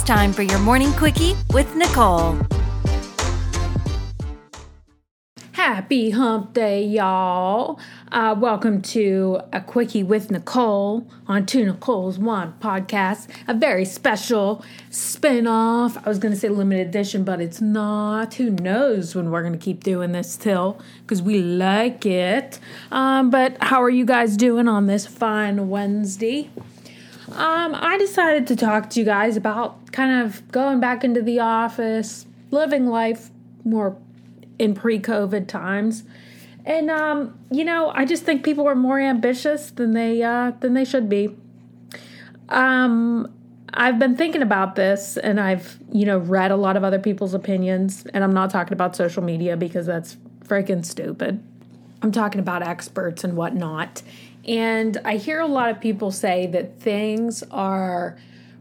It's time for your morning quickie with Nicole. Happy hump day, y'all. Uh, welcome to a quickie with Nicole on Two Nicole's One podcast. A very special spin off. I was going to say limited edition, but it's not. Who knows when we're going to keep doing this till because we like it. Um, but how are you guys doing on this fine Wednesday? Um, I decided to talk to you guys about kind of going back into the office, living life more in pre-COVID times. And um, you know, I just think people are more ambitious than they uh, than they should be. Um, I've been thinking about this, and I've you know read a lot of other people's opinions, and I'm not talking about social media because that's freaking stupid. I'm talking about experts and whatnot. And I hear a lot of people say that things are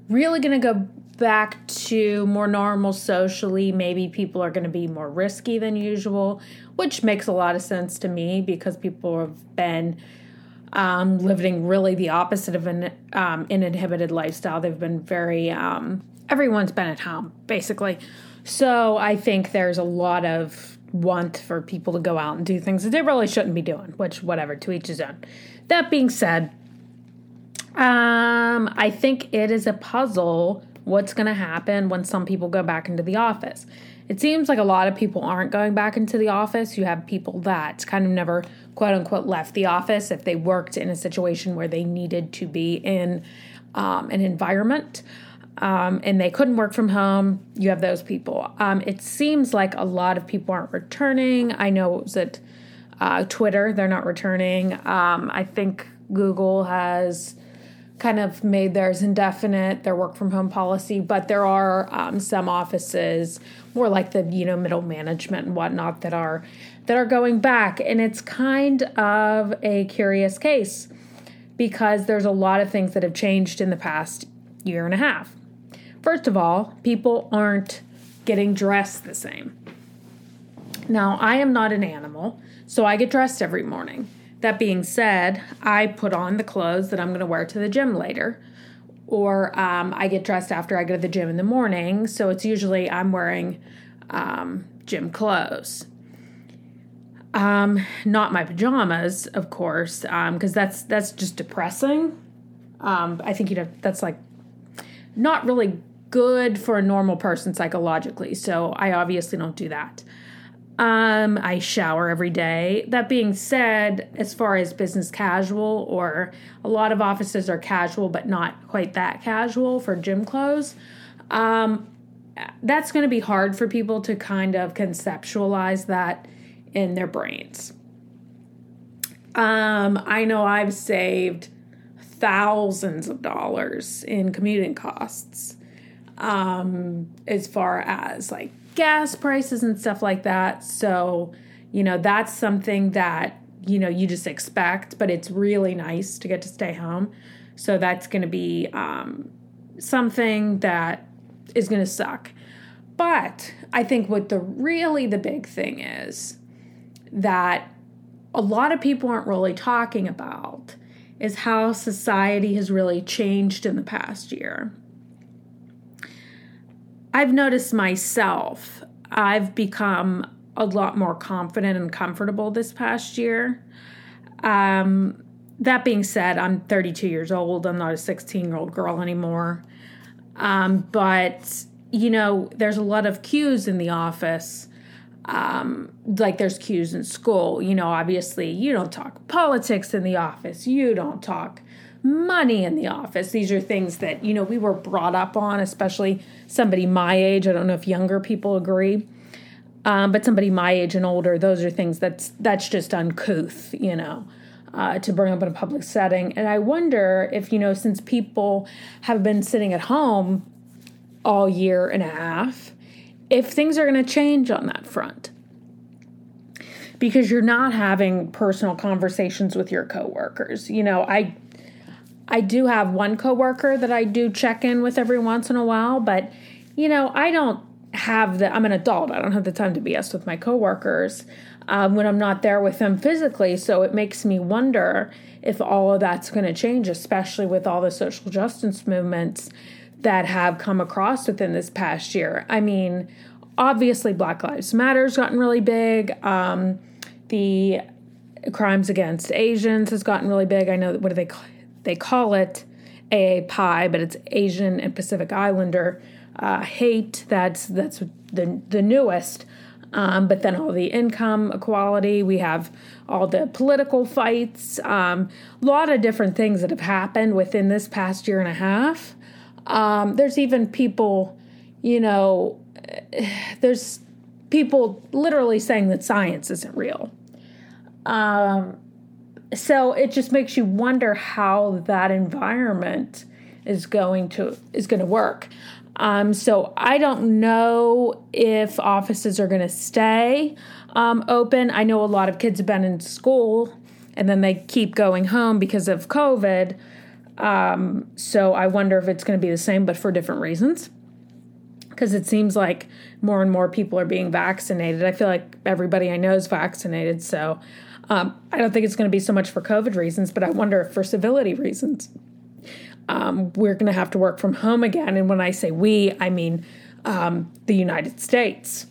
really going to go back to more normal socially. Maybe people are going to be more risky than usual, which makes a lot of sense to me because people have been um, living really the opposite of an um, inhibited lifestyle. They've been very, um, everyone's been at home, basically. So I think there's a lot of want for people to go out and do things that they really shouldn't be doing, which, whatever, to each his own. That being said, um, I think it is a puzzle what's going to happen when some people go back into the office. It seems like a lot of people aren't going back into the office. You have people that kind of never, quote unquote, left the office if they worked in a situation where they needed to be in um, an environment. Um, and they couldn't work from home. You have those people. Um, it seems like a lot of people aren't returning. I know it was at uh, Twitter, they're not returning. Um, I think Google has kind of made theirs indefinite, their work from home policy, but there are um, some offices, more like the you know middle management and whatnot, that are that are going back, and it's kind of a curious case because there's a lot of things that have changed in the past year and a half. First of all, people aren't getting dressed the same. Now, I am not an animal, so I get dressed every morning. That being said, I put on the clothes that I'm going to wear to the gym later, or um, I get dressed after I go to the gym in the morning. So it's usually I'm wearing um, gym clothes. Um, not my pajamas, of course, because um, that's that's just depressing. Um, I think you know that's like not really good for a normal person psychologically. So I obviously don't do that. Um, I shower every day. That being said, as far as business casual, or a lot of offices are casual, but not quite that casual for gym clothes, um, that's going to be hard for people to kind of conceptualize that in their brains. Um, I know I've saved thousands of dollars in commuting costs um, as far as like gas prices and stuff like that. So, you know, that's something that, you know, you just expect, but it's really nice to get to stay home. So that's going to be um, something that is going to suck. But I think what the really the big thing is that a lot of people aren't really talking about is how society has really changed in the past year. I've noticed myself, I've become a lot more confident and comfortable this past year. Um, that being said, I'm 32 years old. I'm not a 16 year old girl anymore. Um, but, you know, there's a lot of cues in the office. Um, like there's cues in school. You know, obviously, you don't talk politics in the office, you don't talk money in the office. These are things that, you know, we were brought up on, especially somebody my age. I don't know if younger people agree. Um, but somebody my age and older, those are things that's that's just uncouth, you know, uh, to bring up in a public setting. And I wonder if you know, since people have been sitting at home all year and a half, if things are going to change on that front because you're not having personal conversations with your coworkers. You know, I I do have one coworker that I do check in with every once in a while, but you know, I don't have the I'm an adult. I don't have the time to BS with my coworkers um, when I'm not there with them physically. So it makes me wonder if all of that's going to change, especially with all the social justice movements that have come across within this past year. I mean, obviously, Black Lives Matter's gotten really big. Um, the crimes against Asians has gotten really big. I know what do they call, they call it AAPI, but it's Asian and Pacific Islander uh, hate. That's that's the the newest. Um, but then all the income equality, we have all the political fights, a um, lot of different things that have happened within this past year and a half. Um, there's even people, you know, there's people literally saying that science isn't real. Um, so it just makes you wonder how that environment is going to is going to work. Um, so I don't know if offices are going to stay um, open. I know a lot of kids have been in school and then they keep going home because of COVID. Um, so I wonder if it's going to be the same, but for different reasons. Because it seems like more and more people are being vaccinated. I feel like everybody I know is vaccinated. So um, I don't think it's going to be so much for COVID reasons, but I wonder if for civility reasons um, we're going to have to work from home again. And when I say we, I mean um, the United States.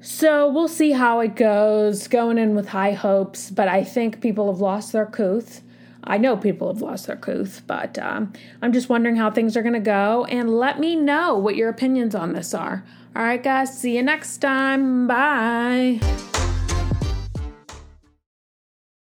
So we'll see how it goes, going in with high hopes, but I think people have lost their couth. I know people have lost their couth, but um, I'm just wondering how things are going to go. And let me know what your opinions on this are. All right, guys, see you next time. Bye.